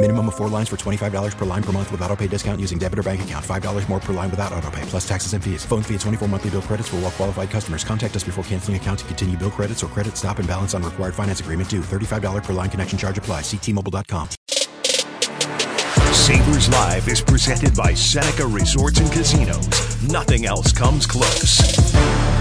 Minimum of four lines for $25 per line per month with auto pay discount using debit or bank account. $5 more per line without auto pay, plus taxes and fees. Phone fee at 24 monthly bill credits for all well qualified customers. Contact us before canceling account to continue bill credits or credit stop and balance on required finance agreement due. $35 per line connection charge apply. Ctmobile.com. Sabres Live is presented by Seneca Resorts and Casinos. Nothing else comes close.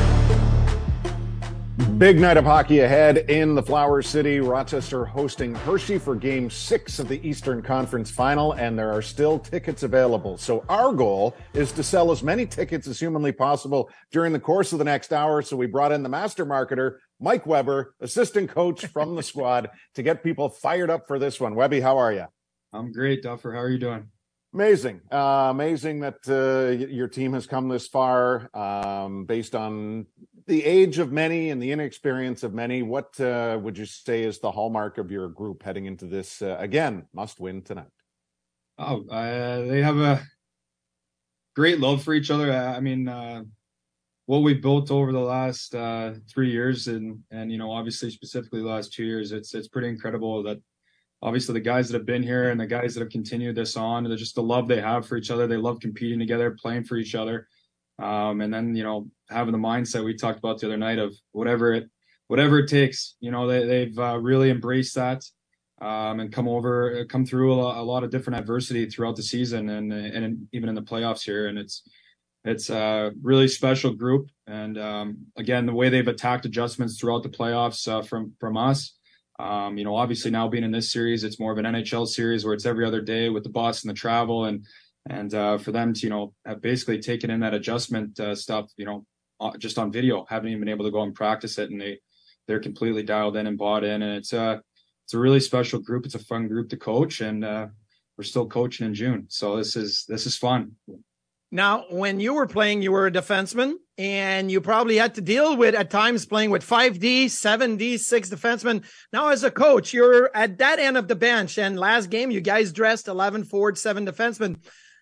Big night of hockey ahead in the Flower City. Rochester hosting Hershey for game six of the Eastern Conference final, and there are still tickets available. So, our goal is to sell as many tickets as humanly possible during the course of the next hour. So, we brought in the master marketer, Mike Weber, assistant coach from the squad, to get people fired up for this one. Webby, how are you? I'm great, Duffer. How are you doing? Amazing. Uh, amazing that uh, your team has come this far um, based on the age of many and the inexperience of many. What uh, would you say is the hallmark of your group heading into this, uh, again, must win tonight? Oh, uh, they have a great love for each other. I mean, uh, what we've built over the last three years and, and, you know, obviously specifically the last two years, it's, it's pretty incredible that obviously the guys that have been here and the guys that have continued this on, they're just the love they have for each other. They love competing together, playing for each other. Um, and then, you know, having the mindset we talked about the other night of whatever it, whatever it takes, you know, they, they've uh, really embraced that. Um, and come over, come through a, a, lot of different adversity throughout the season and, and even in the playoffs here. And it's, it's a really special group. And, um, again, the way they've attacked adjustments throughout the playoffs, uh, from, from us, um, you know, obviously now being in this series, it's more of an NHL series where it's every other day with the bus and the travel and and uh, for them to you know have basically taken in that adjustment uh, stuff, you know, uh, just on video, haven't even been able to go and practice it, and they they're completely dialed in and bought in, and it's a uh, it's a really special group. It's a fun group to coach, and uh, we're still coaching in June, so this is this is fun. Now, when you were playing, you were a defenseman and you probably had to deal with at times playing with 5D, 7D, 6 defensemen. Now, as a coach, you're at that end of the bench. And last game, you guys dressed 11 forward, 7 defensemen.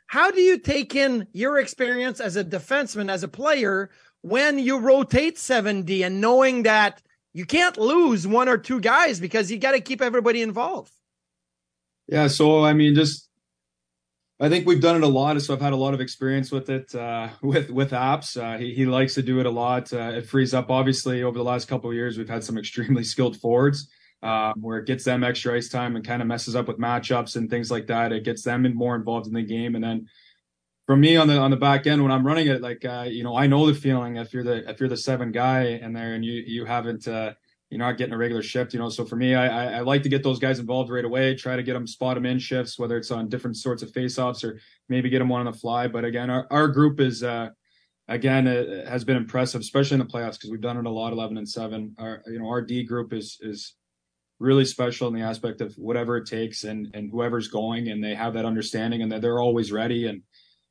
How do you take in your experience as a defenseman, as a player, when you rotate 7D and knowing that you can't lose one or two guys because you got to keep everybody involved? Yeah. So, I mean, just I think we've done it a lot, so I've had a lot of experience with it uh, with with Apps. Uh, he he likes to do it a lot. Uh, it frees up. Obviously, over the last couple of years, we've had some extremely skilled forwards um, where it gets them extra ice time and kind of messes up with matchups and things like that. It gets them more involved in the game, and then for me on the on the back end when I'm running it, like uh, you know, I know the feeling if you're the if you're the seven guy in there and you you haven't uh, you're not getting a regular shift, you know. So for me, I, I like to get those guys involved right away. Try to get them spot them in shifts, whether it's on different sorts of face-offs or maybe get them one on the fly. But again, our, our group is uh, again it has been impressive, especially in the playoffs because we've done it a lot, eleven and seven. Our you know our D group is is really special in the aspect of whatever it takes and and whoever's going, and they have that understanding and that they're always ready. And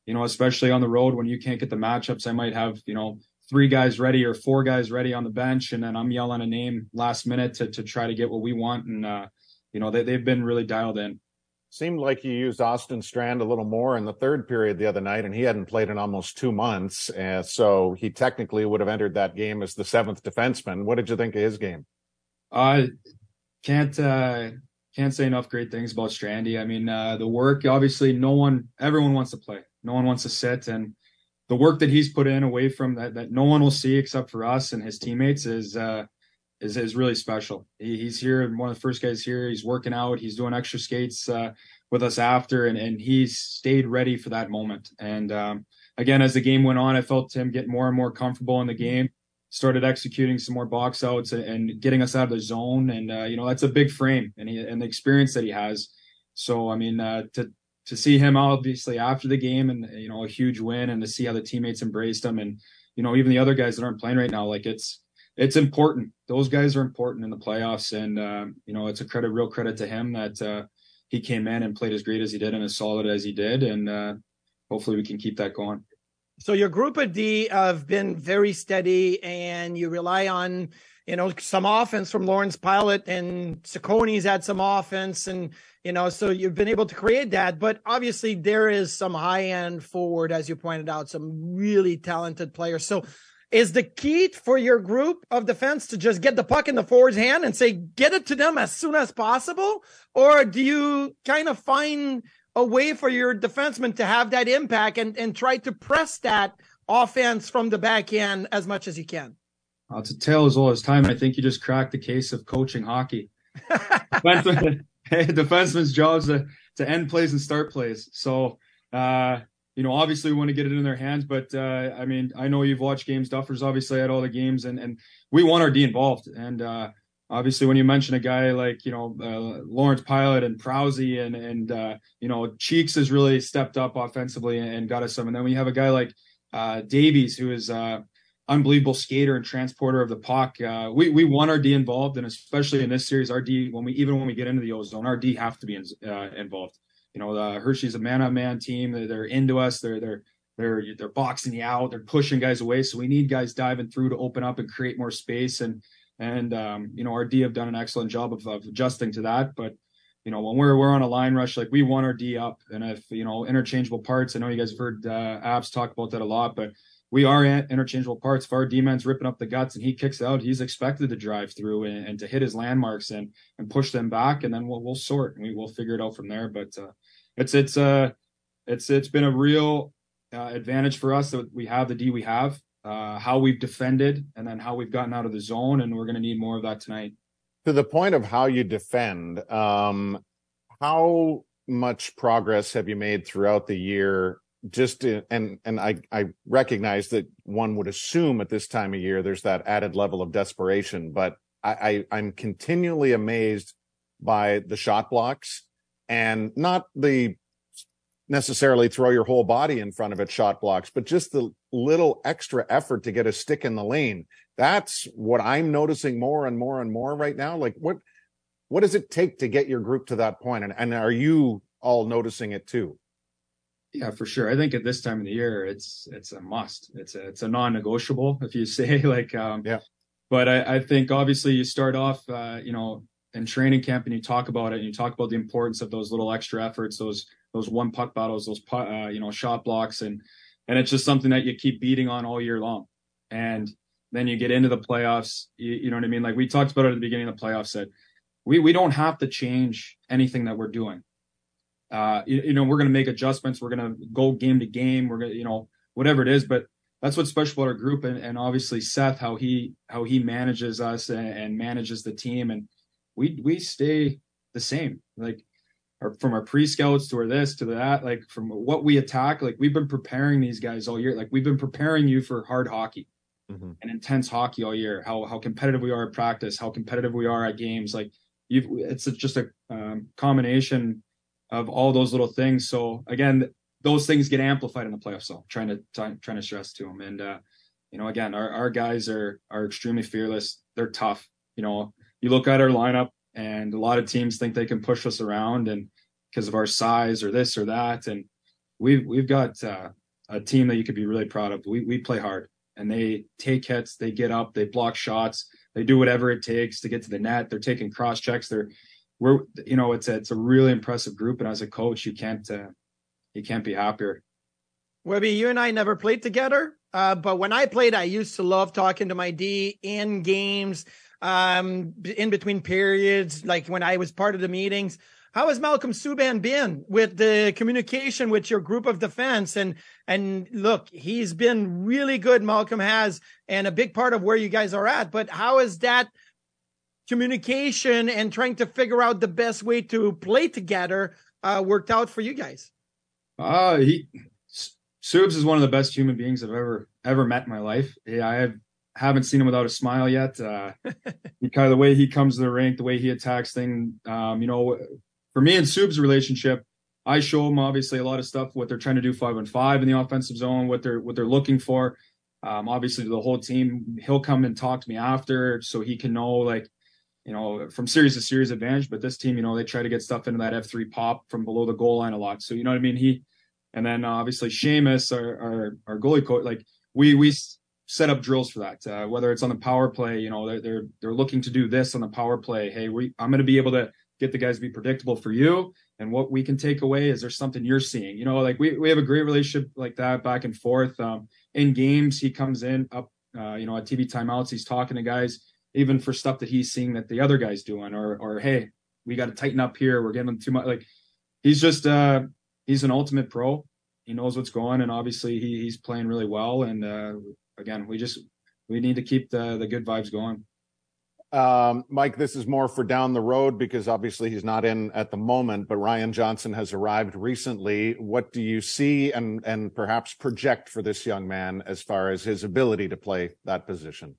you know, especially on the road when you can't get the matchups, I might have you know three guys ready or four guys ready on the bench, and then I'm yelling a name last minute to to try to get what we want. And uh, you know, they they've been really dialed in. Seemed like you used Austin Strand a little more in the third period the other night, and he hadn't played in almost two months. Uh, so he technically would have entered that game as the seventh defenseman. What did you think of his game? I uh, can't uh, can't say enough great things about Strandy. I mean, uh, the work obviously, no one, everyone wants to play. No one wants to sit, and the work that he's put in away from that that no one will see except for us and his teammates is uh is is really special. He, he's here one of the first guys here. He's working out. He's doing extra skates uh, with us after, and and he's stayed ready for that moment. And um, again, as the game went on, I felt him get more and more comfortable in the game, started executing some more box outs and, and getting us out of the zone. And uh, you know that's a big frame and he, and the experience that he has. So I mean uh, to to see him obviously after the game and you know a huge win and to see how the teammates embraced him. And you know even the other guys that aren't playing right now like it's it's important. Those guys are important in the playoffs. And uh, you know it's a credit real credit to him that uh, he came in and played as great as he did and as solid as he did. And uh, hopefully we can keep that going. So your group of D have been very steady, and you rely on you know some offense from Lawrence Pilut and Cecconi's had some offense, and you know so you've been able to create that. But obviously there is some high end forward, as you pointed out, some really talented players. So is the key for your group of defense to just get the puck in the forward's hand and say get it to them as soon as possible, or do you kind of find a way for your defenseman to have that impact and, and try to press that offense from the back end as much as you can. Well, it's a tale as old as time. I think you just cracked the case of coaching hockey. Defenseman, defenseman's job is to, to end plays and start plays. So, uh, you know, obviously we want to get it in their hands, but uh, I mean, I know you've watched games. Duffers obviously had all the games, and and we want our D involved. And uh, obviously when you mention a guy like you know uh, Lawrence Pilut and Prowse and and uh, you know Cheeks has really stepped up offensively and got us some, and then we have a guy like uh, Davies who is uh, unbelievable skater and transporter of the puck, uh, we we want our D involved, and especially in this series, our D when we even when we get into the ozone, our D have to be in, uh, involved. You know, Hershey's a man on man team; they're, they're into us. They're they're they're they're boxing you out. They're pushing guys away. So we need guys diving through to open up and create more space. And and um, you know our D have done an excellent job of, of adjusting to that. But you know when we're we're on a line rush, like we want our D up, and if you know interchangeable parts, I know you guys have heard uh, Apps talk about that a lot, but we are interchangeable parts. If our D man's ripping up the guts and he kicks out, he's expected to drive through and, and, to hit his landmarks and and push them back, and then we'll we'll sort and we will figure it out from there. But uh, it's it's uh it's it's been a real uh, advantage for us that we have the D we have uh, how we've defended, and then how we've gotten out of the zone. And we're going to need more of that tonight. To the point of how you defend, um, how much progress have you made throughout the year? Just to, and and I I recognize that one would assume at this time of year there's that added level of desperation, but I, I I'm continually amazed by the shot blocks and not the necessarily throw your whole body in front of it shot blocks, but just the little extra effort to get a stick in the lane. That's what I'm noticing more and more and more right now. Like what what does it take to get your group to that point? And, and are you all noticing it too? Yeah, for sure. I think at this time of the year, it's it's a must. It's a it's a non-negotiable. If you say like, um, yeah. But I, I think obviously you start off, uh, you know, in training camp and you talk about it and you talk about the importance of those little extra efforts, those those one puck battles, those uh, you know shot blocks, and and it's just something that you keep beating on all year long. And then you get into the playoffs, you, you know what I mean? Like we talked about it at the beginning of the playoffs, that we we don't have to change anything that we're doing. Uh, you, you know, we're going to make adjustments. We're going to go game to game. We're going to, you know, whatever it is. But that's what's special about our group, and, and obviously Seth, how he how he manages us and, and manages the team, and we we stay the same. Like our, from our pre scouts to our this to that, like from what we attack, like we've been preparing these guys all year. Like we've been preparing you for hard hockey mm-hmm. and intense hockey all year. How how competitive we are at practice, how competitive we are at games. Like you've, it's just a um, combination of all those little things. So again, those things get amplified in the playoffs. So trying to trying to stress to them, and uh, you know, again, our our guys are are extremely fearless. They're tough. You know, you look at our lineup and a lot of teams think they can push us around and because of our size or this or that and we've we've got uh, a team that you could be really proud of we we play hard and they take hits they get up they block shots they do whatever it takes to get to the net they're taking cross checks they're we're you know it's a, it's a really impressive group and as a coach you can't uh, you can't be happier Webby, you and I never played together, uh, but when I played, I used to love talking to my D in games um, in between periods, like when I was part of the meetings. How has Malcolm Subban been with the communication with your group of defense? And and look, he's been really good. Malcolm has, and a big part of where you guys are at. But how is that communication and trying to figure out the best way to play together uh, worked out for you guys? Uh he Subs is one of the best human beings I've ever ever met in my life. Yeah, I have haven't seen him without a smile yet. Uh, kind of the way he comes to the rink, the way he attacks things. Um, you know, for me and Sub's relationship, I show him obviously a lot of stuff what they're trying to do five and five in the offensive zone, what they're what they're looking for. Um, obviously, the whole team, he'll come and talk to me after so he can know like you know, from series to series advantage. But this team, you know, they try to get stuff into that F3 pop from below the goal line a lot. So, you know what I mean? He, and then uh, obviously Seamus, our, our, our goalie coach, like we, we set up drills for that. Uh, whether it's on the power play, you know, they're, they're, they're looking to do this on the power play. Hey, we, I'm going to be able to get the guys to be predictable for you. And what we can take away is there something you're seeing, you know, like we, we have a great relationship like that back and forth. Um, in games, he comes in up, uh, you know, at TV timeouts, he's talking to guys even for stuff that he's seeing that the other guy's doing, or or hey, we got to tighten up here. We're giving too much. Like he's just uh he's an ultimate pro. He knows what's going, and obviously he he's playing really well. And uh again, we just we need to keep the the good vibes going. Um, Mike, this is more for down the road because obviously he's not in at the moment, but Ryan Johnson has arrived recently. What do you see and and perhaps project for this young man as far as his ability to play that position?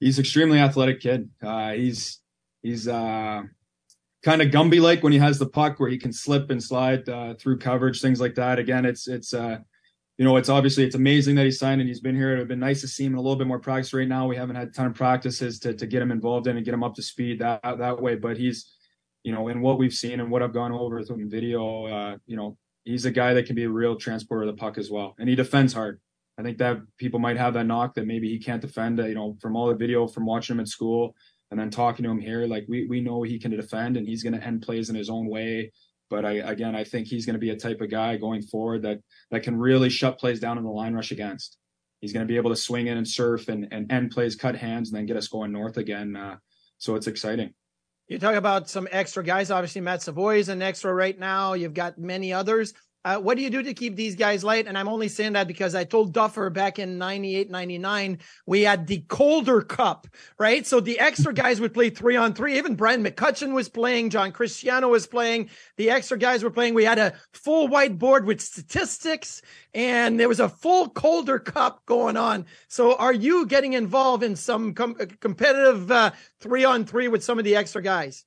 He's extremely athletic kid. Uh, he's he's uh, kind of Gumby like when he has the puck, where he can slip and slide uh, through coverage, things like that. Again, it's it's uh, you know it's obviously it's amazing that he signed and he's been here. It'd been nice to see him in a little bit more practice. Right now, we haven't had a ton of practices to to get him involved in and get him up to speed that that way. But he's you know in what we've seen and what I've gone over with him in video, uh, you know he's a guy that can be a real transporter of the puck as well, and he defends hard. I think that people might have that knock that maybe he can't defend. You know, from all the video from watching him at school and then talking to him here, like we we know he can defend and he's going to end plays in his own way. But I again, I think he's going to be a type of guy going forward that that can really shut plays down in the line rush against. He's going to be able to swing in and surf and and end plays, cut hands, and then get us going north again. Uh, so it's exciting. You talk about some extra guys. Obviously, Matt Savoie is an extra right now. You've got many others. Uh, what do you do to keep these guys light? And I'm only saying that because I told Duffer back in 98, 99, we had the Calder Cup, right? So the extra guys would play three on three. Even Brian McCutcheon was playing. John Cristiano was playing. The extra guys were playing. We had a full whiteboard with statistics and there was a full Calder Cup going on. So are you getting involved in some com- competitive uh, three on three with some of the extra guys?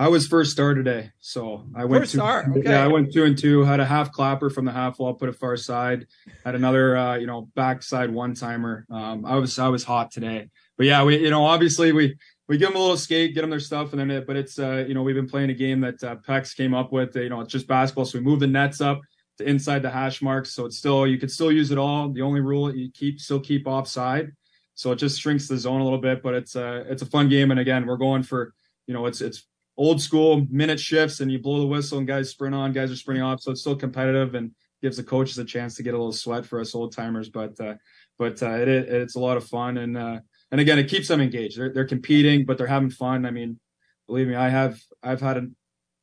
I was first star today, so I went first two, star. Okay. Yeah, I went two and two. Had a half clapper from the half wall, put it far side. Had another, uh, you know, backside one timer. Um, I was I was hot today, but yeah, we you know obviously we we give them a little skate, get them their stuff, and then it. But it's uh, you know we've been playing a game that uh, Pex came up with. You know, it's just basketball, so we move the nets up to inside the hash marks, so it's still you could still use it all. The only rule you keep still keep offside, so it just shrinks the zone a little bit. But it's a uh, it's a fun game, and again, we're going for you know it's it's old school minute shifts and you blow the whistle and guys sprint on, guys are sprinting off. So it's still competitive and gives the coaches a chance to get a little sweat for us old timers. But uh, but uh, it, it's a lot of fun and uh, and again it keeps them engaged. They're they're competing, but they're having fun. I mean, believe me, I have I've had an,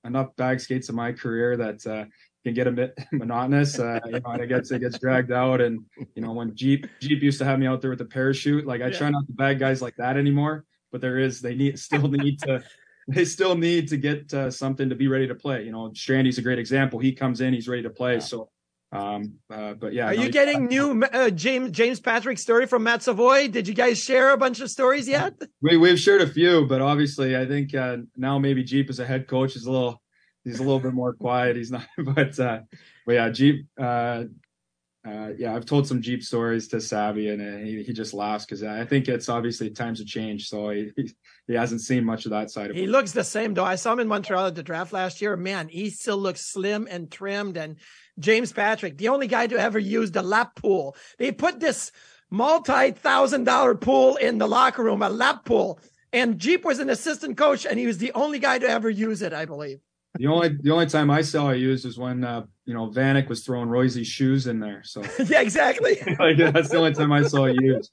enough bag skates in my career that uh, can get a bit monotonous. Uh, you know, and it gets it gets dragged out. And you know, when Jeep Jeep used to have me out there with the parachute, like I yeah. try not to bag guys like that anymore. But there is they need still need to they still need to get uh, something to be ready to play. You know, Strandy's a great example. He comes in, he's ready to play. Yeah. So, um, uh, but yeah. Are no, you getting new uh, James James Patrick story from Matt Savoie? Did you guys share a bunch of stories yet? We we've shared a few, but obviously, I think uh, now maybe Jeep as a head coach is a little he's a little bit more quiet. He's not, but uh, but yeah, Jeep uh, uh, yeah, I've told some Jeep stories to Savvy, and uh, he, he just laughs because I think it's obviously times have changed, so he, he hasn't seen much of that side of he it. He looks the same though. I saw him in Montreal at the draft last year. Man, he still looks slim and trimmed. And James Patrick, the only guy to ever use the lap pool. They put this multi-thousand dollar pool in the locker room, a lap pool, and Jeep was an assistant coach, and he was the only guy to ever use it, I believe. The only the only time I saw it used was when uh, you know Vanek was throwing Royce's shoes in there. So yeah, exactly. like, that's the only time I saw it used.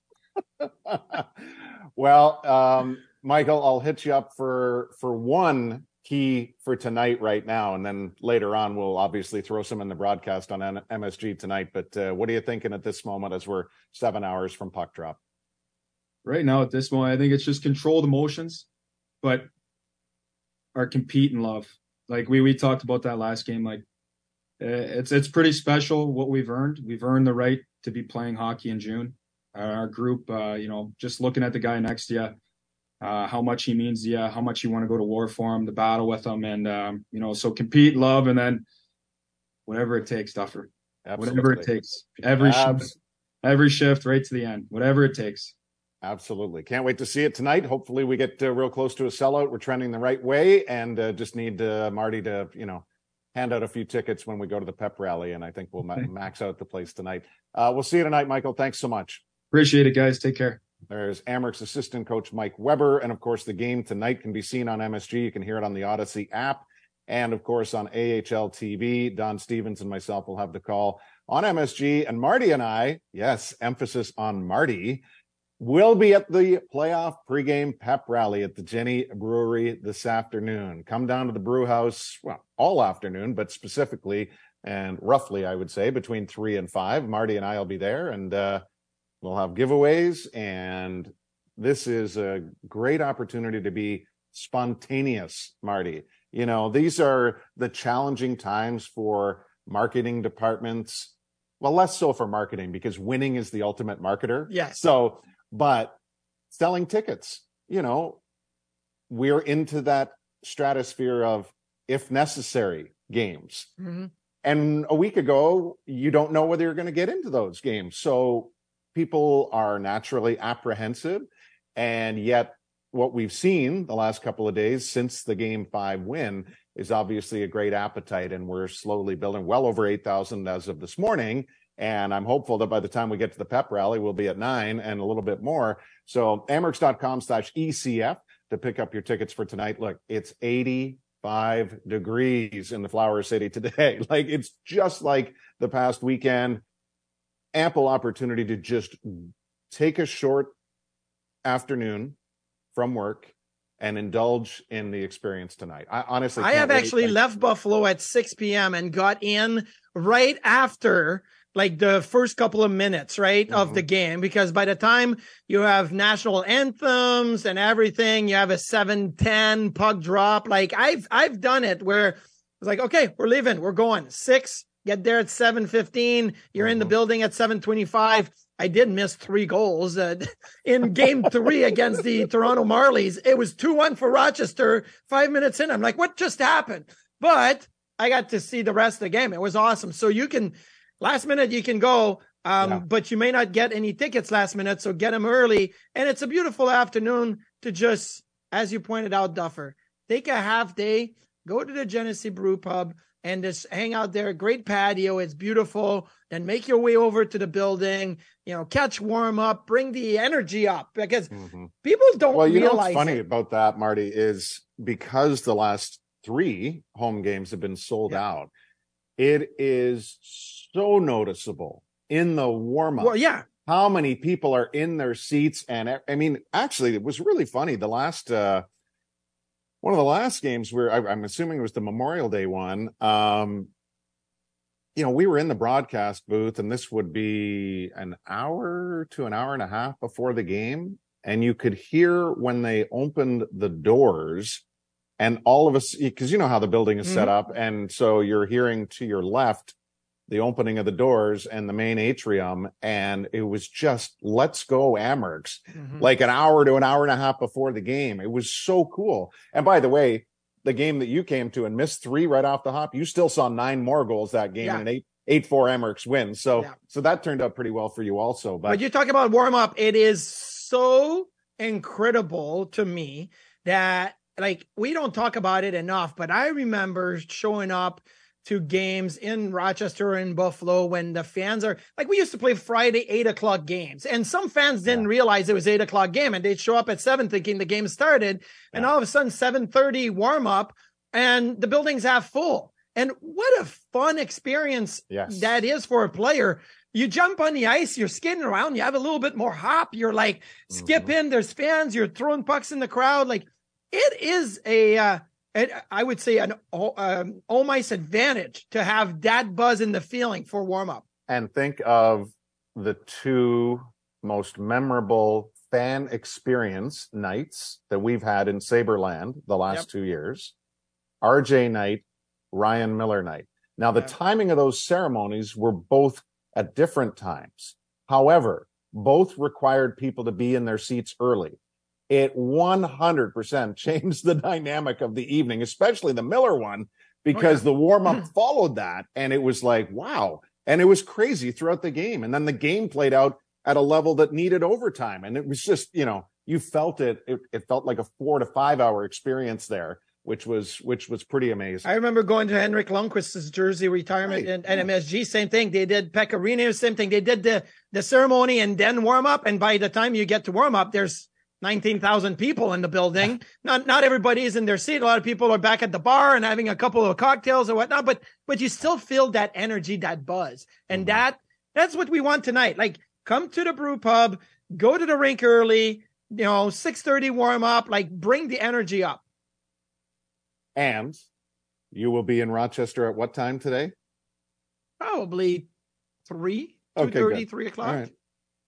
well, um, Michael, I'll hit you up for for one key for tonight right now, and then later on we'll obviously throw some in the broadcast on MSG tonight. But uh, what are you thinking at this moment as we're seven hours from puck drop? Right now, at this moment, I think it's just control the motions, but are compete and love. Like we we talked about that last game. Like eh, it's it's pretty special what we've earned. We've earned the right to be playing hockey in June. our group. Uh, you know, just looking at the guy next to you, uh, how much he means to you, how much you want to go to war for him, to battle with him, and um, you know, so compete, love, and then whatever it takes, Duffer. Absolutely. Whatever it takes. Every shift, every shift, right to the end. Whatever it takes. Absolutely. Can't wait to see it tonight. Hopefully, we get uh, real close to a sellout. We're trending the right way, and uh, just need uh, Marty to, you know, hand out a few tickets when we go to the pep rally, and I think we'll ma- max out the place tonight. Uh, we'll see you tonight, Michael. Thanks so much. Appreciate it, guys. Take care. There's Amerks assistant coach Mike Weber, and of course, the game tonight can be seen on MSG. You can hear it on the Audacy app, and of course on AHL TV. Don Stevens and myself will have the call on MSG, and Marty and I, yes, emphasis on Marty will be at the playoff pregame pep rally at the Genny Brewery this afternoon. Come down to the brew house, well, all afternoon, but specifically and roughly, I would say, between three and five. Marty and I will be there and uh, we'll have giveaways. And this is a great opportunity to be spontaneous, Marty. You know, these are the challenging times for marketing departments. Well, less so for marketing because winning is the ultimate marketer. Yes. So, but selling tickets, you know, we're into that stratosphere of if necessary games. Mhm. And a week ago, you don't know whether you're going to get into those games. So people are naturally apprehensive. And yet, what we've seen the last couple of days since the game five win is obviously a great appetite. And we're slowly building well over 8,000 as of this morning. And I'm hopeful that by the time we get to the pep rally, we'll be at nine and a little bit more. So amerks.com slash ECF to pick up your tickets for tonight. Look, it's 85 degrees in the Flower City today. Like it's just like the past weekend. Ample opportunity to just take a short afternoon from work and indulge in the experience tonight. I honestly, I have wait. actually Like, left Buffalo at 6 p.m. and got in right after like the first couple of minutes, right, of the Mm-hmm. game. Because by the time you have national anthems and everything, you have a 7-10 puck drop. Like I've I've done it where it's like, okay, we're leaving, we're going. Six, get there at 7:15. You're Mm-hmm. in the building at 7:25. I did miss three goals uh, in game three against the Toronto Marlies. It was 2 1 for Rochester. Five minutes in, I'm like, what just happened? But I got to see the rest of the game. It was awesome. So you can, last minute, you can go, um, Yeah. but you may not get any tickets last minute. So get them early. And it's a beautiful afternoon to just, as you pointed out, Duffer, take a half day, go to the Genesee Brew Pub and just hang out there. Great patio. It's beautiful. Then make your way over to the building, you know, catch warm up, bring the energy up because Mhm. people don't Well, you know realize what's funny it. about that, Marty, is because the last three home games have been sold Yeah. out, it is so noticeable in the warm up. Well, yeah. how many people are in their seats and I- mean actually it was really funny the last uh one of the last games where I, i'm assuming it was the memorial day one um you know we were in the broadcast booth and this would be an hour to an hour and a half before the game and you could hear when they opened the doors and all of us because you know how the building is set up and so you're hearing to your left the opening of the doors and the main atrium and it was just let's go Amerks Mhm. like an hour to an hour and a half before the game it was so cool and by the way the game that you came to and missed three right off the hop you still saw nine more goals that game Yeah. and an eight eight four Amerks win so Yeah. so that turned out pretty well for you also but, But you talk about warm up. It is so incredible to me that like we don't talk about it enough. But I remember showing up to games in Rochester and Buffalo when the fans are like we used to play Friday eight o'clock games, and some fans didn't realize it was eight o'clock game, and they'd show up at seven thinking the game started, and all of a sudden seven thirty warm up, and the building's half full. And what a fun experience Yes. that is for a player. You jump on the ice, you're skidding around, you have a little bit more hop, you're like skip in, there's fans, you're throwing pucks in the crowd. Like it is a, uh, an- I would say an um, almost advantage to have that buzz in the feeling for warm up. and think of the two most memorable fan experience nights that we've had in Saberland the last Yep. two years. RJ night, Ryan Miller night. Now the Yeah. timing of those ceremonies were both at different times. However, both required people to be in their seats early. It 100% changed the dynamic of the evening, especially the Miller one, because oh, yeah. the warm up mm. followed that. And it was like, wow. And it was crazy throughout the game. And then the game played out at a level that needed overtime. And it was just, you know, you felt it. It, it felt like a four to five hour experience there which was which was pretty amazing. I remember going to Henrik Lundqvist's jersey retirement right. and, MSG, same thing. They did Pekka Rinne, same thing. They did the the ceremony and then warm up. And by the time you get to warm up, there's 19,000 people in the building. not not everybody is in their seat. A lot of people are back at the bar and having a couple of cocktails or whatnot. But but you still feel that energy, that buzz, and mm-hmm. that that's what we want tonight. Like come to the brew pub, go to the rink early. You know, 6:30 warm up. Like bring the energy up and you will be in Rochester at what time today? Probably three, two okay, thirty, three o'clock.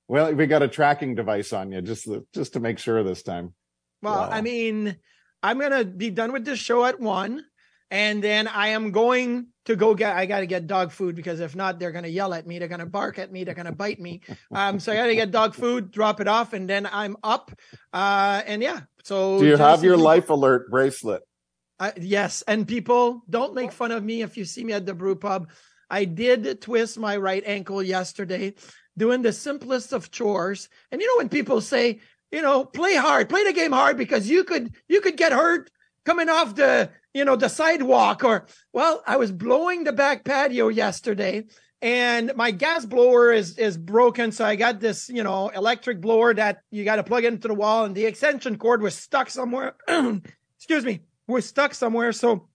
Well, we got a tracking device on you just to, just to make sure this time. Well, wow. I mean, I'm gonna be done with this show at one, and then I am going to go get. I got to get dog food because if not, they're gonna yell at me. They're gonna bark at me. They're gonna bite me. Um, so I got to get dog food, drop it off, and then I'm up. Uh, and yeah. So do you have your life alert bracelet? Uh, yes, and people don't make fun of me if you see me at the brew pub. I did twist my right ankle yesterday doing the simplest of chores. And you know when people say, you know, play hard, play the game hard because you could you could get hurt coming off the, you know, the sidewalk or well, I was blowing the back patio yesterday and my gas blower is is broken so i got this you know electric blower that you got to plug into the wall and the extension cord was stuck somewhere excuse me was stuck somewhere. So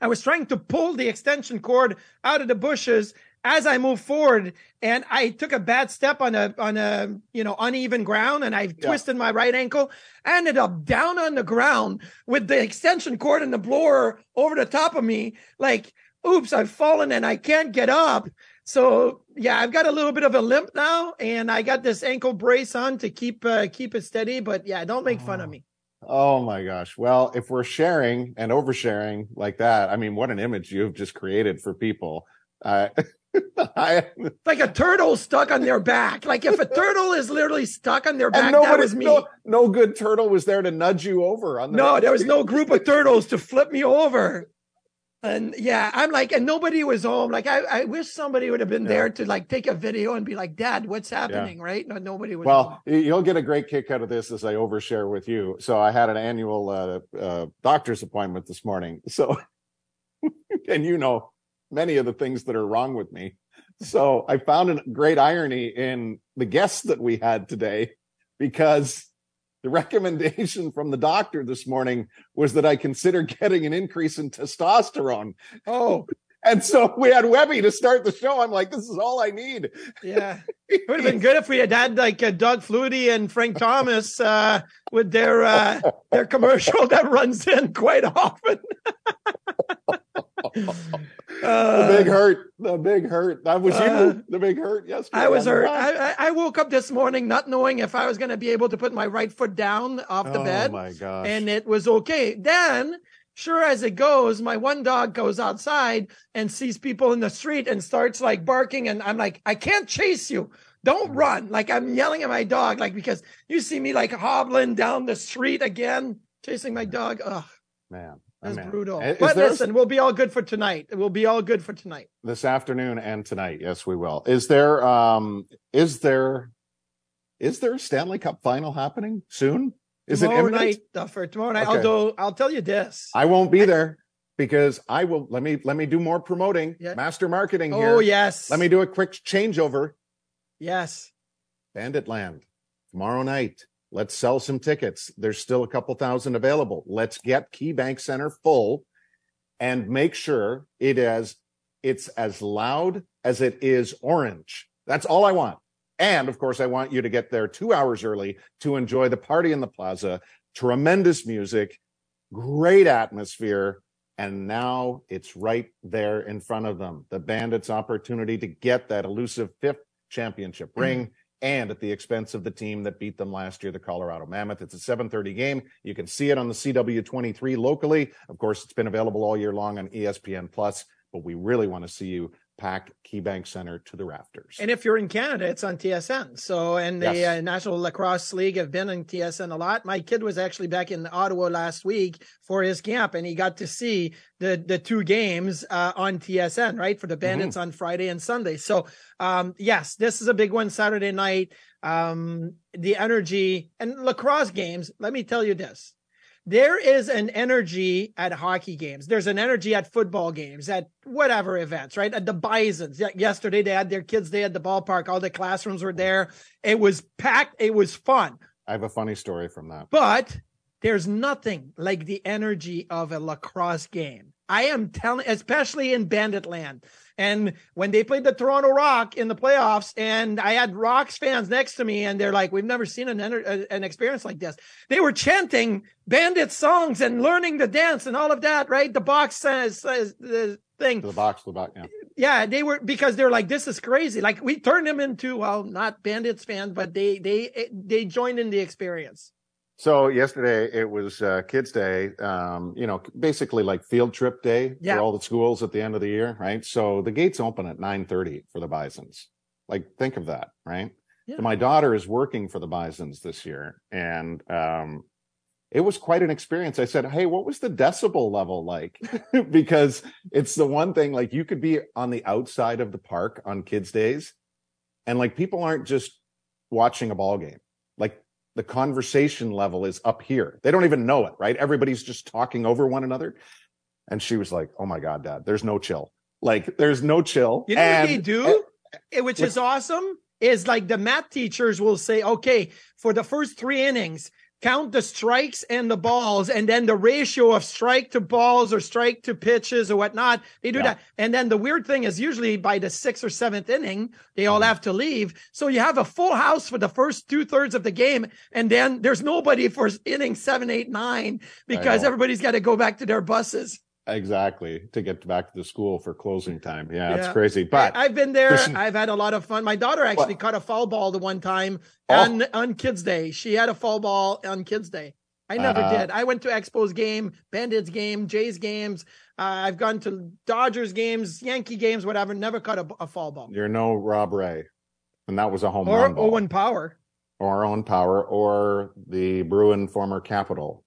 I was trying to pull the extension cord out of the bushes as I moved forward, and I took a bad step on a on a you know uneven ground, and I yeah. twisted my right ankle. I ended up down on the ground with the extension cord and the blower over the top of me. Like, oops, I've fallen and I can't get up. So yeah, I've got a little bit of a limp now, and I got this ankle brace on to keep uh, keep it steady. But yeah, don't make oh. fun of me. Oh my gosh. Well, if we're sharing and oversharing like that, I mean, what an image you've just created for people. Uh, I, like a turtle stuck on their back. Like if a turtle is literally stuck on their back, nobody, that was me. No, no, good turtle was there to nudge you over. On the no, there was no group of turtles to flip me over. And yeah, I'm like, and nobody was home. Like, I, I wish somebody would have been yeah. there to like take a video and be like, Dad, what's happening? Yeah. Right? No, nobody was. Well, home. you'll get a great kick out of this as I overshare with you. So I had an annual uh, uh, doctor's appointment this morning. So, and you know, many of the things that are wrong with me. So I found a great irony in the guests that we had today because the recommendation from the doctor this morning was that I consider getting an increase in testosterone. Oh, and so we had Webby to start the show. I'm like, this is all I need. Yeah. It would have been good if we had had like uh, Doug Flutie and Frank Thomas uh, with their uh, their commercial that runs in quite often. Uh, the big hurt. The big hurt. That was uh, you. The big hurt yesterday. I was hurt. I, I, woke up this morning not knowing if I was going to be able to put my right foot down off the oh, bed. Oh my gosh. And it was okay. Then, sure as it goes, my one dog goes outside and sees people in the street and starts like barking. And I'm like, I can't chase you. Don't mm. run. Like I'm yelling at my dog, like because you see me like hobbling down the street again, chasing my dog. Ugh. Man, that's brutal. Is but listen, we'll be all good for tonight. We'll be all good for tonight. This afternoon and tonight. Yes, we will. Is there um is there is there a Stanley Cup final happening soon? Is tomorrow it imminent? night, Duffer? Tomorrow night. Okay. Although I'll tell you this. I won't be there because I will let me let me do more promoting. Yeah. Master marketing here. Oh yes. Let me do a quick changeover. Yes. Bandit Land. Tomorrow night. Let's sell some tickets. There's still a couple thousand available. Let's get KeyBank Center full and make sure it is it's as loud as it is orange. That's all I want. And of course, I want you to get there two hours early to enjoy the party in the plaza. Tremendous music, great atmosphere. And now it's right there in front of them. The Bandits' opportunity to get that elusive fifth championship ring. And at the expense of the team that beat them last year, the Colorado Mammoth. It's a 7:30 game. You can see it on the CW23 locally. Of course, it's been available all year long on ESPN Plus, but we really want to see you pack KeyBank Center to the rafters. And if you're in Canada, it's on TSN. So, and the Yes. uh, National Lacrosse League have been on TSN a lot. My kid was actually back in Ottawa last week for his camp, and he got to see the the two games uh, on TSN, right, for the Bandits on Friday and Sunday. So, um, yes, this is a big one Saturday night. Um, the energy and lacrosse games. Let me tell you this. There is an energy at hockey games. There's an energy at football games, at whatever events, right? At the Bisons. Yesterday, they had their kids day at the ballpark. All the classrooms were there. It was packed. It was fun. I have a funny story from that. But there's nothing like the energy of a lacrosse game. I am telling, especially in Bandit Land. And when they played the Toronto Rock in the playoffs, and I had Rocks fans next to me, and they're like, "We've never seen an an experience like this." They were chanting Bandit songs and learning the dance and all of that. Right? The box says, says the thing the box, the box. Yeah. yeah, they were because they're like, this is crazy. Like we turned them into well, not Bandits fans, but they they they joined in the experience. So yesterday it was uh, Kids Day. Um, you know, basically like field trip day Yeah. for all the schools at the end of the year, right? So the gates open at nine thirty for the Bisons. Like, think of that, right? Yeah. My daughter is working for the Bisons this year, and um, it was quite an experience. I said, "Hey, what was the decibel level like?" because it's the one thing like you could be on the outside of the park on Kids Days, and like people aren't just watching a ball game. The conversation level is up here. They don't even know it, right? Everybody's just talking over one another. And she was like, "Oh my god, Dad, there's no chill. Like there's no chill." You know what they And- do, Eh, which is awesome, is like the math teachers will say, okay, for the first three innings, count the strikes and the balls, and then the ratio of strike to balls or strike to pitches or whatnot. They do Yeah. that. And then the weird thing is usually by the sixth or seventh inning, they Mm-hmm. all have to leave. So you have a full house for the first two thirds of the game. And then there's nobody for inning seven, eight, nine, because everybody's got to go back to their buses. Exactly to get back to the school for closing time. Yeah, it's crazy. But I, have been there. I've had a lot of fun. My daughter actually What? caught a foul ball the one time Oh. on on Kids Day. She had a foul ball on Kids Day. I never Uh, did. I went to Expos game, Bandits game, Jays games. Uh, I've gone to Dodgers games, Yankee games, whatever. Never caught a, a foul ball you're no Rob Ray, and that was a home or run ball. Owen Power. or Owen Power, or the Bruin former capital.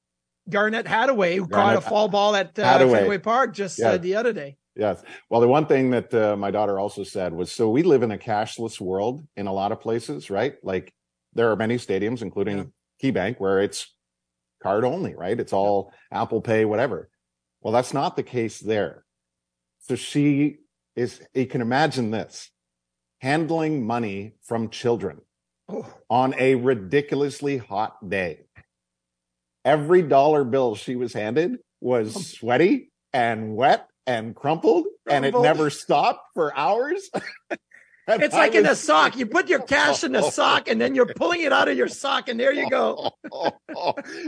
Garnet Hathaway, who Garnet caught a fall ball at uh, Fenway Park just Yeah. uh, the other day. Yes. Well, the one thing that uh, my daughter also said was so we live in a cashless world in a lot of places, right? Like there are many stadiums, including KeyBank, where it's card only, right? It's all Apple Pay, whatever. Well, that's not the case there. So she is, you can imagine this handling money from children Oh, on a ridiculously hot day. Every dollar bill she was handed was sweaty and wet and crumpled, and it never stopped for hours. It's I like in a sock. You put your cash in a sock, and then you're pulling it out of your sock, and there you go.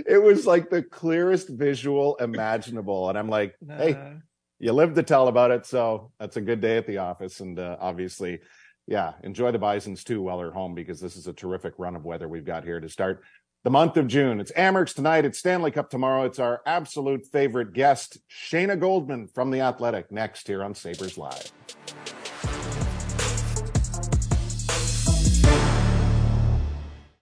it was like the clearest visual imaginable. And I'm like, hey, you live to tell about it. So that's a good day at the office. And uh, obviously, yeah, enjoy the Bisons too while they're home because this is a terrific run of weather we've got here to start the month of June. It's Amerks tonight. It's Stanley Cup tomorrow. It's our absolute favorite guest, Shayna Goldman from The Athletic, next here on Sabres Live.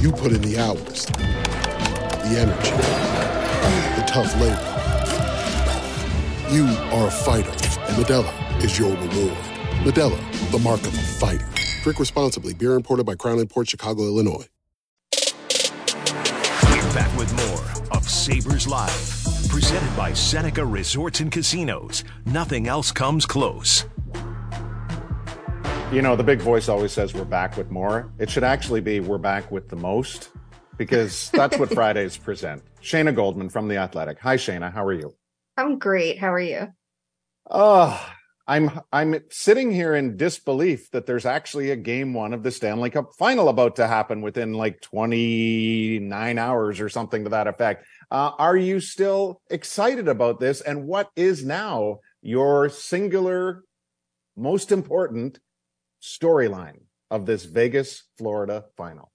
You put in the hours, the energy, the tough labor. You are a fighter, and Modelo is your reward. Modelo, the mark of a fighter. Drink responsibly. Beer imported by Crown Port Chicago, Illinois. We're back with more of Sabres Live. Presented by Seneca Resorts and Casinos. Nothing else comes close. You know, the big voice always says we're back with more. It should actually be we're back with the most because that's what Fridays present. Shayna Goldman from The Athletic. Hi, Shayna. How are you? I'm great. How are you? Oh, I'm I'm sitting here in disbelief that there's actually a game one of the Stanley Cup final about to happen within like 29 hours or something to that effect. Uh, are you still excited about this? And what is now your singular, most important storyline of this Vegas, Florida final?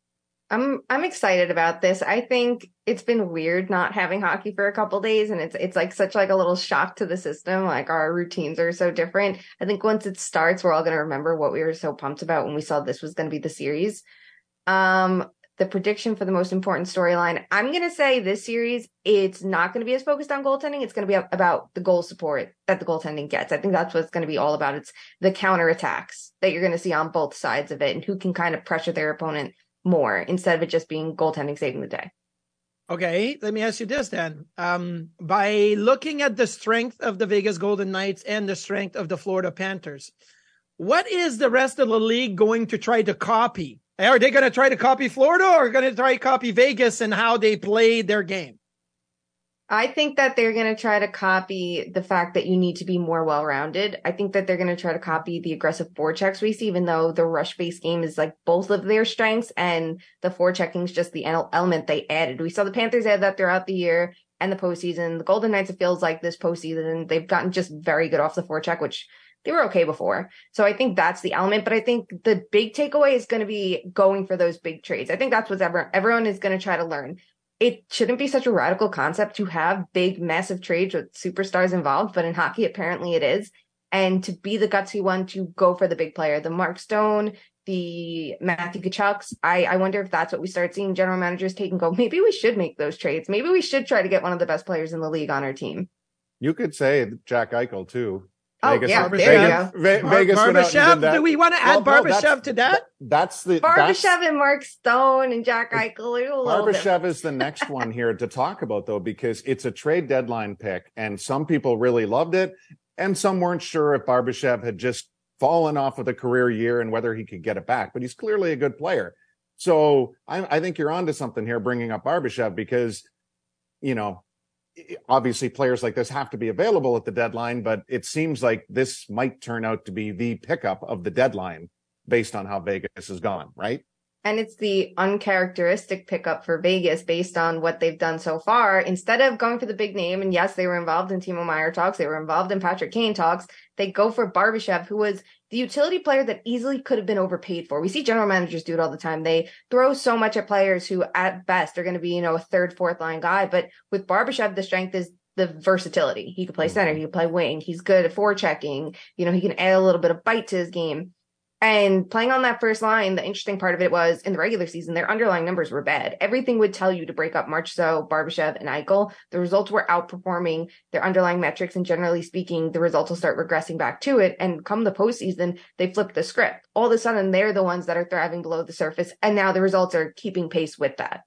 I'm I'm excited about this. I think it's been weird not having hockey for a couple days and it's it's like such like a little shock to the system. Like our routines are so different. I think once it starts, we're all going to remember what we were so pumped about when we saw this was going to be the series. Um the prediction for the most important storyline. I'm going to say this series, it's not going to be as focused on goaltending. It's going to be about the goal support that the goaltending gets. I think that's what it's going to be all about. It's the counter attacks that you're going to see on both sides of it and who can kind of pressure their opponent more instead of it just being goaltending saving the day. Okay, let me ask you this then. Um, by looking at the strength of the Vegas Golden Knights and the strength of the Florida Panthers, what is the rest of the league going to try to copy are they going to try to copy Florida or are going to try to copy Vegas and how they played their game? I think that they're going to try to copy the fact that you need to be more well rounded. I think that they're going to try to copy the aggressive forechecks we see, even though the rush based game is like both of their strengths and the forechecking is just the element they added. We saw the Panthers add that throughout the year and the postseason. The Golden Knights, it feels like this postseason, they've gotten just very good off the forecheck, which they were okay before. So I think that's the element. But I think the big takeaway is going to be going for those big trades. I think that's what everyone, everyone is going to try to learn. It shouldn't be such a radical concept to have big, massive trades with superstars involved, but in hockey, apparently it is. And to be the gutsy one to go for the big player, the Mark Stone, the Matthew Tkachuks. I, I wonder if that's what we start seeing general managers take and go, maybe we should make those trades. Maybe we should try to get one of the best players in the league on our team. You could say Jack Eichel too. Oh Vegas, yeah, there Vegas, you go. Vegas Barbashev. Do we want to add well, Barbashev no, to that? That's the Barbashev that's, and Mark Stone and Jack Eichel. Barbashev is the next one here to talk about though, because it's a trade deadline pick, and some people really loved it, and some weren't sure if Barbashev had just fallen off with a career year and whether he could get it back. But he's clearly a good player. So I, I think you're onto something here, bringing up Barbashev, because you know obviously players like this have to be available at the deadline, but it seems like this might turn out to be the pickup of the deadline based on how Vegas has gone, right? And it's the uncharacteristic pickup for Vegas based on what they've done so far. Instead of going for the big name, and yes, they were involved in Timo Meier talks, they were involved in Patrick Kane talks, they go for Barbashev, who was the utility player that easily could have been overpaid for. We see general managers do it all the time. They throw so much at players who at best are going to be, you know, a third, fourth line guy. But with Barbashev, the strength is the versatility. He could play mm-hmm. center, he could play wing, he's good at forechecking, you know, he can add a little bit of bite to his game. And playing on that first line, the interesting part of it was in the regular season, their underlying numbers were bad. Everything would tell you to break up Marchessault, Barbashev, and Eichel. The results were outperforming their underlying metrics. And generally speaking, the results will start regressing back to it. And come the postseason, they flip the script. All of a sudden, they're the ones that are thriving below the surface. And now the results are keeping pace with that.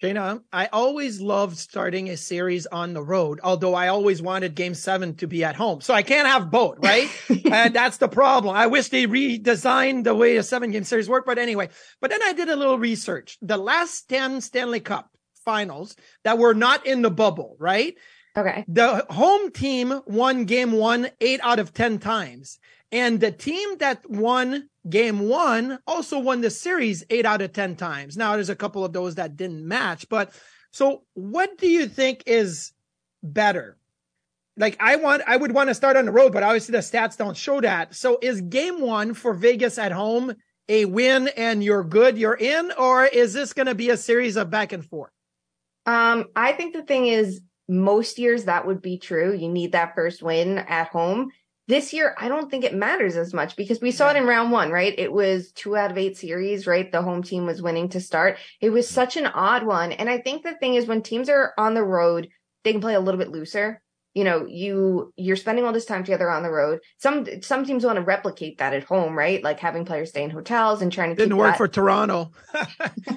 Jana, I always loved starting a series on the road, although I always wanted game seven to be at home. So I can't have both, right? and that's the problem. I wish they redesigned the way a seven game series worked. But anyway, but then I did a little research. The last 10 Stanley Cup finals that were not in the bubble, right? Okay. The home team won game one eight out of 10 times. And the team that won game one also won the series eight out of 10 times. Now, there's a couple of those that didn't match, but so what do you think is better? Like, I want, I would want to start on the road, but obviously the stats don't show that. So is game one for Vegas at home a win and you're good, you're in, or is this going to be a series of back and forth? Um, I think the thing is, most years that would be true. You need that first win at home. This year, I don't think it matters as much because we saw it in round one, right? It was two out of eight series, right? The home team was winning to start. It was such an odd one. And I think the thing is when teams are on the road, they can play a little bit looser you know you you're spending all this time together on the road. Some some teams want to replicate that at home right? Like having players stay in hotels and trying to didn't work that. for toronto.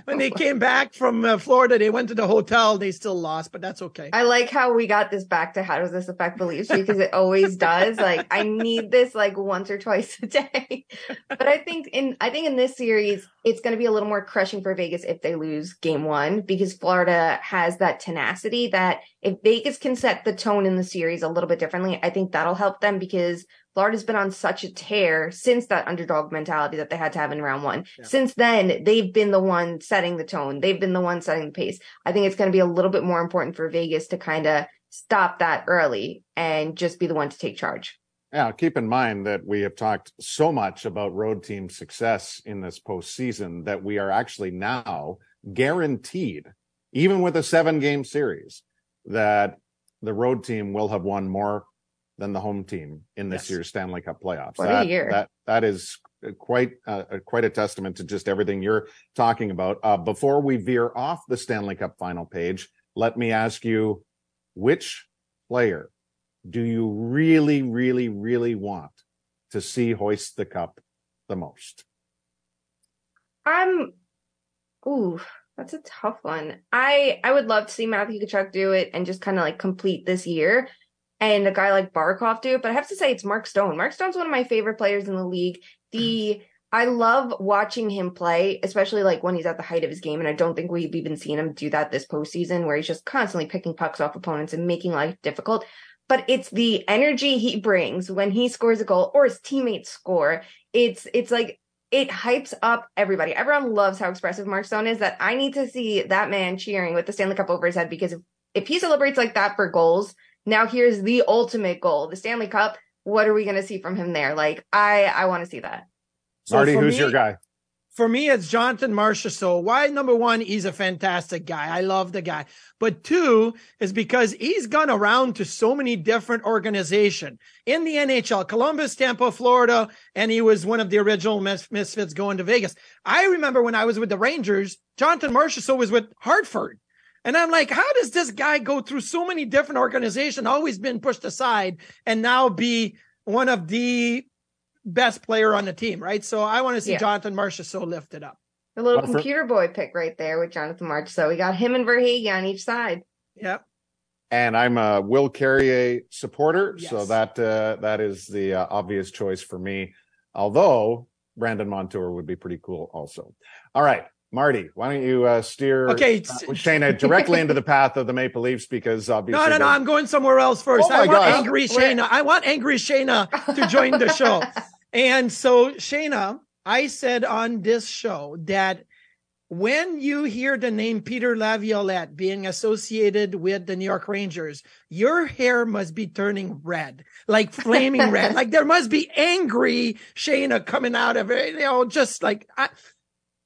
When they came back from uh, florida they went to the hotel they still lost but that's okay. I like how we got this back to how does this affect beliefs because it always does. Like i need this like once or twice a day. But i think in i think in this series it's going to be a little more crushing for vegas if they lose game one because florida has that tenacity that if Vegas can set the tone in the series a little bit differently, I think that'll help them because Florida's been on such a tear since that underdog mentality that they had to have in round one. Yeah. Since then, they've been the one setting the tone. They've been the one setting the pace. I think it's going to be a little bit more important for Vegas to kind of stop that early and just be the one to take charge. Yeah, keep in mind that we have talked so much about road team success in this postseason that we are actually now guaranteed, even with a seven game series, that the road team will have won more than the home team in this yes. year's Stanley Cup playoffs. What that, year. that that is quite uh, quite a testament to just everything you're talking about. Uh, before we veer off the Stanley Cup final page, let me ask you, which player do you really, really, really want to see hoist the cup the most? I'm, ooh, that's a tough one. I I would love to see Matthew Tkachuk do it and just kind of like complete this year, and a guy like Barkov do it. But I have to say it's Mark Stone. Mark Stone's one of my favorite players in the league. The I love watching him play, especially like when he's at the height of his game. And I don't think we've even seen him do that this postseason, where he's just constantly picking pucks off opponents and making life difficult. But it's the energy he brings when he scores a goal or his teammates score. It's it's like it hypes up everybody. Everyone loves how expressive Mark Stone is that I need to see that man cheering with the Stanley Cup over his head because if, if he celebrates like that for goals, now here's the ultimate goal, the Stanley Cup. What are we going to see from him there? Like I, I want to see that. So Marty, who's me, your guy? For me, it's Jonathan Marchessault. Why? Number one, he's a fantastic guy. I love the guy. But two is because he's gone around to so many different organizations in the NHL, Columbus, Tampa, Florida, and he was one of the original mis- misfits going to Vegas. I remember when I was with the Rangers, Jonathan Marchessault was with Hartford. And I'm like, how does this guy go through so many different organizations, always been pushed aside, and now be one of the best player on the team, right? So I want to see yeah. Jonathan Marchessault lifted up. The little well, computer for- boy pick right there with Jonathan March. So we got him and Verhaeghe on each side. Yep. And I'm a Will Carrier supporter, yes. so that uh, that is the uh, obvious choice for me. Although Brandon Montour would be pretty cool, also. All right, Marty, why don't you uh, steer okay. uh, Shayna directly into the path of the Maple Leafs because obviously no, no, no, I'm going somewhere else first. Oh I want gosh. angry Shayna. I want angry Shayna to join the show. And so, Shayna, I said on this show that when you hear the name Peter Laviolette being associated with the New York Rangers, your hair must be turning red, like flaming red. Like there must be angry Shayna coming out of it. You know, just like I,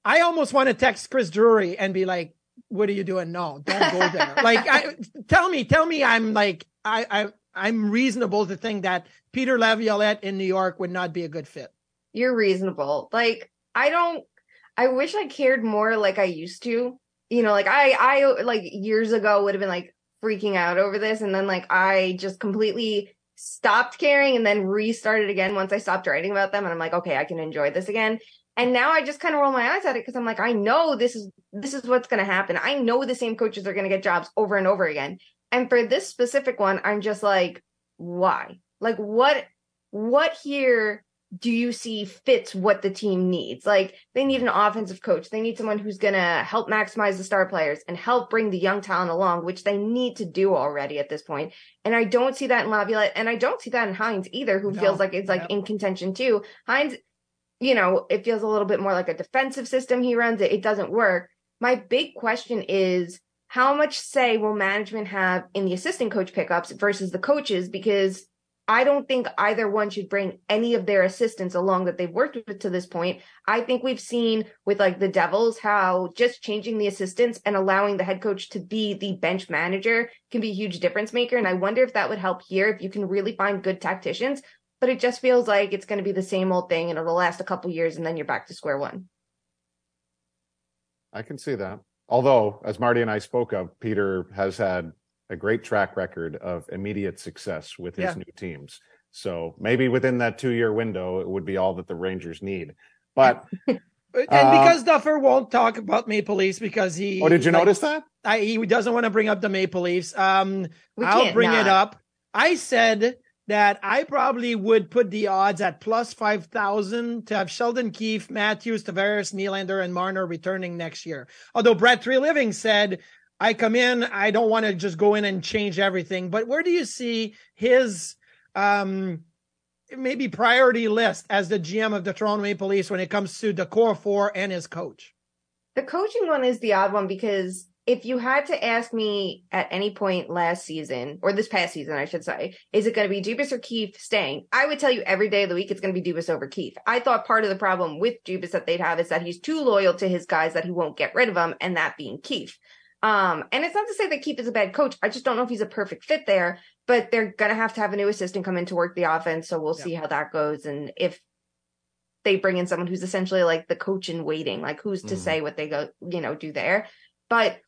I almost want to text Chris Drury and be like, "What are you doing? No, don't go there." like, I, tell me, tell me, I'm like, I, I, I'm reasonable to think that Peter Laviolette in New York would not be a good fit. You're reasonable. Like I don't I wish I cared more like I used to. You know, like I I like years ago would have been like freaking out over this and then like I just completely stopped caring and then restarted again once I stopped writing about them and I'm like, okay, I can enjoy this again. And now I just kind of roll my eyes at it because I'm like, I know this is this is what's going to happen. I know the same coaches are going to get jobs over and over again. And for this specific one, I'm just like, why? Like what what here do you see fits what the team needs? Like they need an offensive coach. They need someone who's going to help maximize the star players and help bring the young talent along, which they need to do already at this point. And I don't see that in Laviolette and I don't see that in Hynes either, who no. feels like it's like in contention too. Hynes, you know, it feels a little bit more like a defensive system he runs. It, it doesn't work. My big question is how much say will management have in the assistant coach pickups versus the coaches? Because I don't think either one should bring any of their assistants along that they've worked with to this point. I think we've seen with like the Devils how just changing the assistants and allowing the head coach to be the bench manager can be a huge difference maker. And I wonder if that would help here if you can really find good tacticians. But it just feels like it's going to be the same old thing and it'll last a couple years and then you're back to square one. I can see that. Although, as Marty and I spoke of, Peter has had a great track record of immediate success with his Yeah. new teams. So maybe within that two year window, it would be all that the Rangers need. But And Uh, because Duffer won't talk about Maple Leafs because he oh, did you like, notice that? I, he doesn't want to bring up the Maple Leafs. Um, We I'll can't bring it up. I said that I probably would put the odds at plus 5,000 to have Sheldon Keefe, Matthews, Tavares, Nylander, and Marner returning next year. Although Brad Treliving said, I come in, I don't want to just go in and change everything. But where do you see his um, maybe priority list as the GM of the Toronto Maple Leafs when it comes to the core four and his coach? The coaching one is the odd one because if you had to ask me at any point last season or this past season, I should say, is it going to be Dubas or Keefe staying? I would tell you every day of the week it's going to be Dubas over Keefe. I thought part of the problem with Dubas that they'd have is that he's too loyal to his guys that he won't get rid of them, and that being Keefe. Um, and it's not to say that Keefe is a bad coach. I just don't know if he's a perfect fit there. But they're going to have to have a new assistant come in to work the offense, so we'll Yeah. see how that goes, and if they bring in someone who's essentially like the coach in waiting, like who's to Mhm. say what they go, you know, do there. But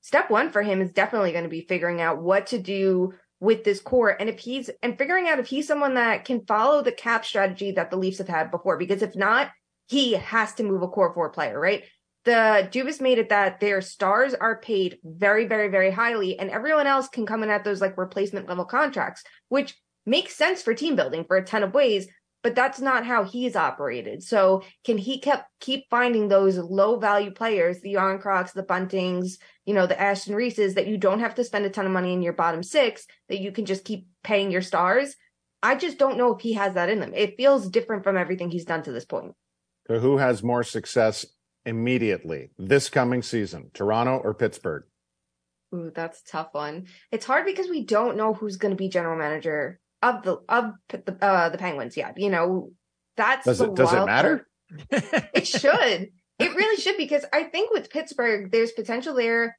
step one for him is definitely going to be figuring out what to do with this core. And if he's, and figuring out if he's someone that can follow the cap strategy that the Leafs have had before, because if not, he has to move a core four player, right? The Dubas made it that their stars are paid very, very, very highly, and everyone else can come in at those like replacement level contracts, which makes sense for team building for a ton of ways but that's not how he's operated. So can he kept keep finding those low value players, the Järnkroks, the Buntings, you know, the Aston-Reeses that you don't have to spend a ton of money in your bottom six, that you can just keep paying your stars? I just don't know if he has that in them. It feels different from everything he's done to this point. So who has more success immediately this coming season, Toronto or Pittsburgh? Ooh, that's a tough one. It's hard because we don't know who's going to be general manager of the of the uh, the Penguins yet. You know, that's Does the it does it matter? It should. It really should because I think with Pittsburgh, there's potential there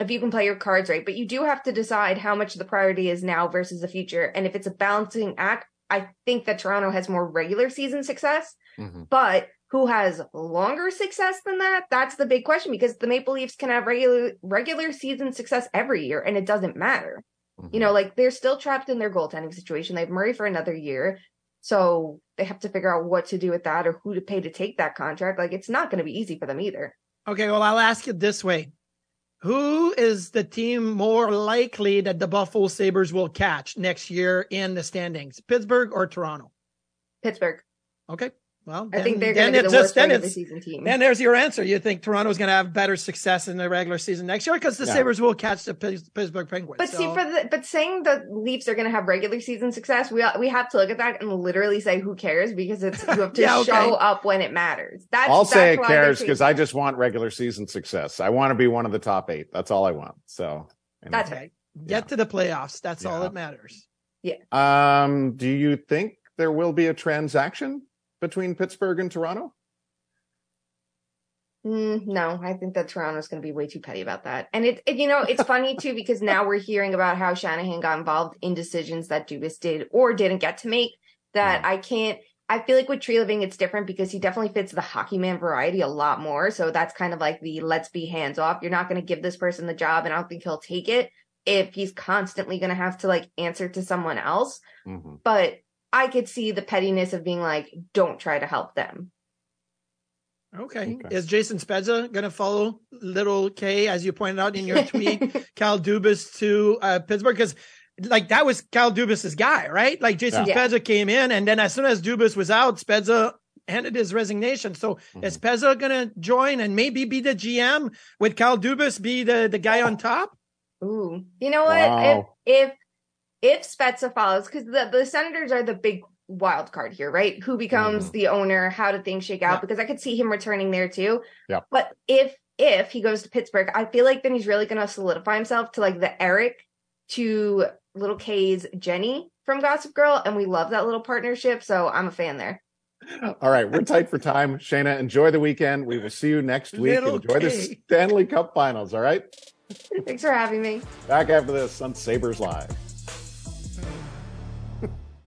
if you can play your cards right, but you do have to decide how much the priority is now versus the future. And if it's a balancing act, I think that Toronto has more regular season success, Mhm. but who has longer success than that? That's the big question because the Maple Leafs can have regular regular season success every year and it doesn't matter. You know, like they're still trapped in their goaltending situation. They have Murray for another year. So they have to figure out what to do with that or who to pay to take that contract. Like it's not going to be easy for them either. Okay, well, I'll ask it this way. Who is the team more likely that the Buffalo Sabres will catch next year in the standings? Pittsburgh or Toronto? Pittsburgh. Okay. Well, I think they're going to be it's the just- worst then regular it's- season team. Then there's your answer. You think Toronto's going to have better success in the regular season next year because the Yeah. Sabres will catch the Pittsburgh Penguins. But see, for the but saying the Leafs are going to have regular season success, we we have to look at that and literally say who cares because it's you have to Yeah, okay. show up when it matters. That's I'll that's say it cares because I just want regular season success. I want to be one of the top eight. That's all I want. So you know. That's okay. Get to the playoffs. That's all that matters. Yeah. Um, do you think there will be a transaction between Pittsburgh and Toronto? Mm, no, I think that Toronto's going to be way too petty about that. And it, it- you know, it's funny too because now we're hearing about how Shanahan got involved in decisions that Dubas did or didn't get to make. That I can't. I feel like with Treliving, it's different because he definitely fits the hockey man variety a lot more. So that's kind of like the let's be hands off. You're not going to give this person the job, and I don't think he'll take it if he's constantly going to have to like answer to someone else. Mhm. But I could see the pettiness of being like, don't try to help them. Okay. Okay. Is Jason Spezza going to follow little K, as you pointed out in your tweet, Cal Dubas to uh, Pittsburgh? Because like that was Cal Dubas's guy, right? Like Jason Yeah. Spezza came in, and then as soon as Dubas was out, Spezza handed his resignation. So is Spezza going to join and maybe be the GM with Cal Dubas be the, the guy on top? Ooh, you know what? Wow. If if if Spezza follows, because the the Senators are the big wild card here, right? Who becomes Mhm. the owner? How do things shake out? Yeah. Because I could see him returning there too. Yeah. But if if he goes to Pittsburgh, I feel like then he's really going to solidify himself to like the Eric to Little K's Jenny from Gossip Girl, and we love that little partnership. So I'm a fan there. All right, we're tight for time. Shayna, enjoy the weekend. We will see you next week. Little enjoy the Stanley Cup finals, all right? Thanks for having me. Back after this on Sabres Live.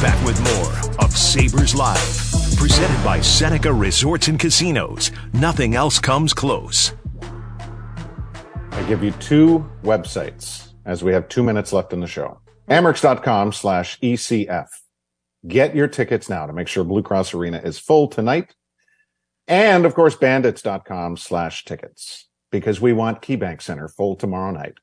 back with more of Sabres Live, presented by Seneca Resorts and Casinos. Nothing else comes close. I give you two websites as we have two minutes left in the show. Amerks.com slash ECF. Get your tickets now to make sure Blue Cross Arena is full tonight. And of course, bandits.com slash tickets because we want KeyBank Center full tomorrow night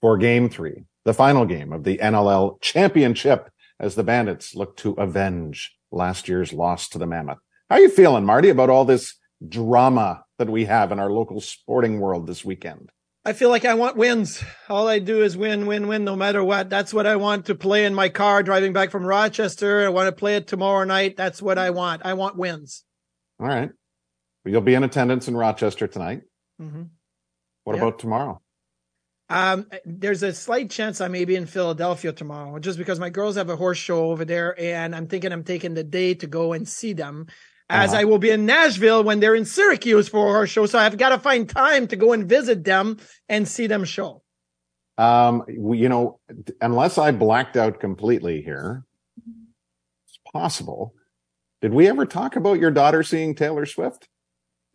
for game three, the final game of the NLL championship as the bandits look to avenge last year's loss to the Mammoth. How are you feeling, Marty, about all this drama that we have in our local sporting world this weekend? I feel like I want wins. All I do is win, win, win, no matter what. That's what I want to play in my car driving back from Rochester. I want to play it tomorrow night. That's what I want. I want wins. All right. You'll be in attendance in Rochester tonight. Mm-hmm. What Yeah. about tomorrow? Um, there's a slight chance I may be in Philadelphia tomorrow, just because my girls have a horse show over there, and I'm thinking I'm taking the day to go and see them. As Uh-huh. I will be in Nashville when they're in Syracuse for a horse show, so I've got to find time to go and visit them and see them show. Um, you know, unless I blacked out completely here, it's possible. Did we ever talk about your daughter seeing Taylor Swift?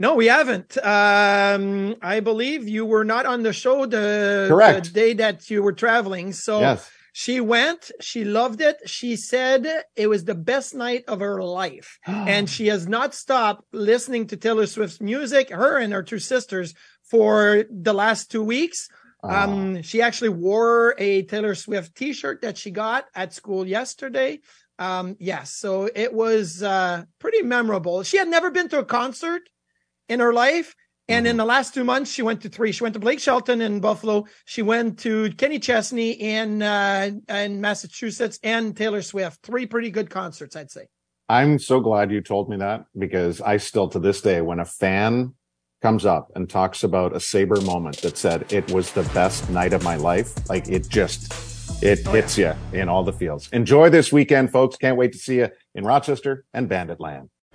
No, we haven't. Um, I believe you were not on the show the, the day that you were traveling. So Yes. she went, she loved it. She said it was the best night of her life. and she has not stopped listening to Taylor Swift's music, her and her two sisters, for the last two weeks. Um, she actually wore a Taylor Swift t-shirt that she got at school yesterday. Um, yes, so it was uh pretty memorable. She had never been to a concert in her life. And in the last two months, she went to three. She went to Blake Shelton in Buffalo. She went to Kenny Chesney in uh, in Massachusetts and Taylor Swift. Three pretty good concerts, I'd say. I'm so glad you told me that because I still to this day, when a fan comes up and talks about a Saber moment that said it was the best night of my life, like it just, it hits you in all the fields. Enjoy this weekend, folks. Can't wait to see you in Rochester and Bandit Land.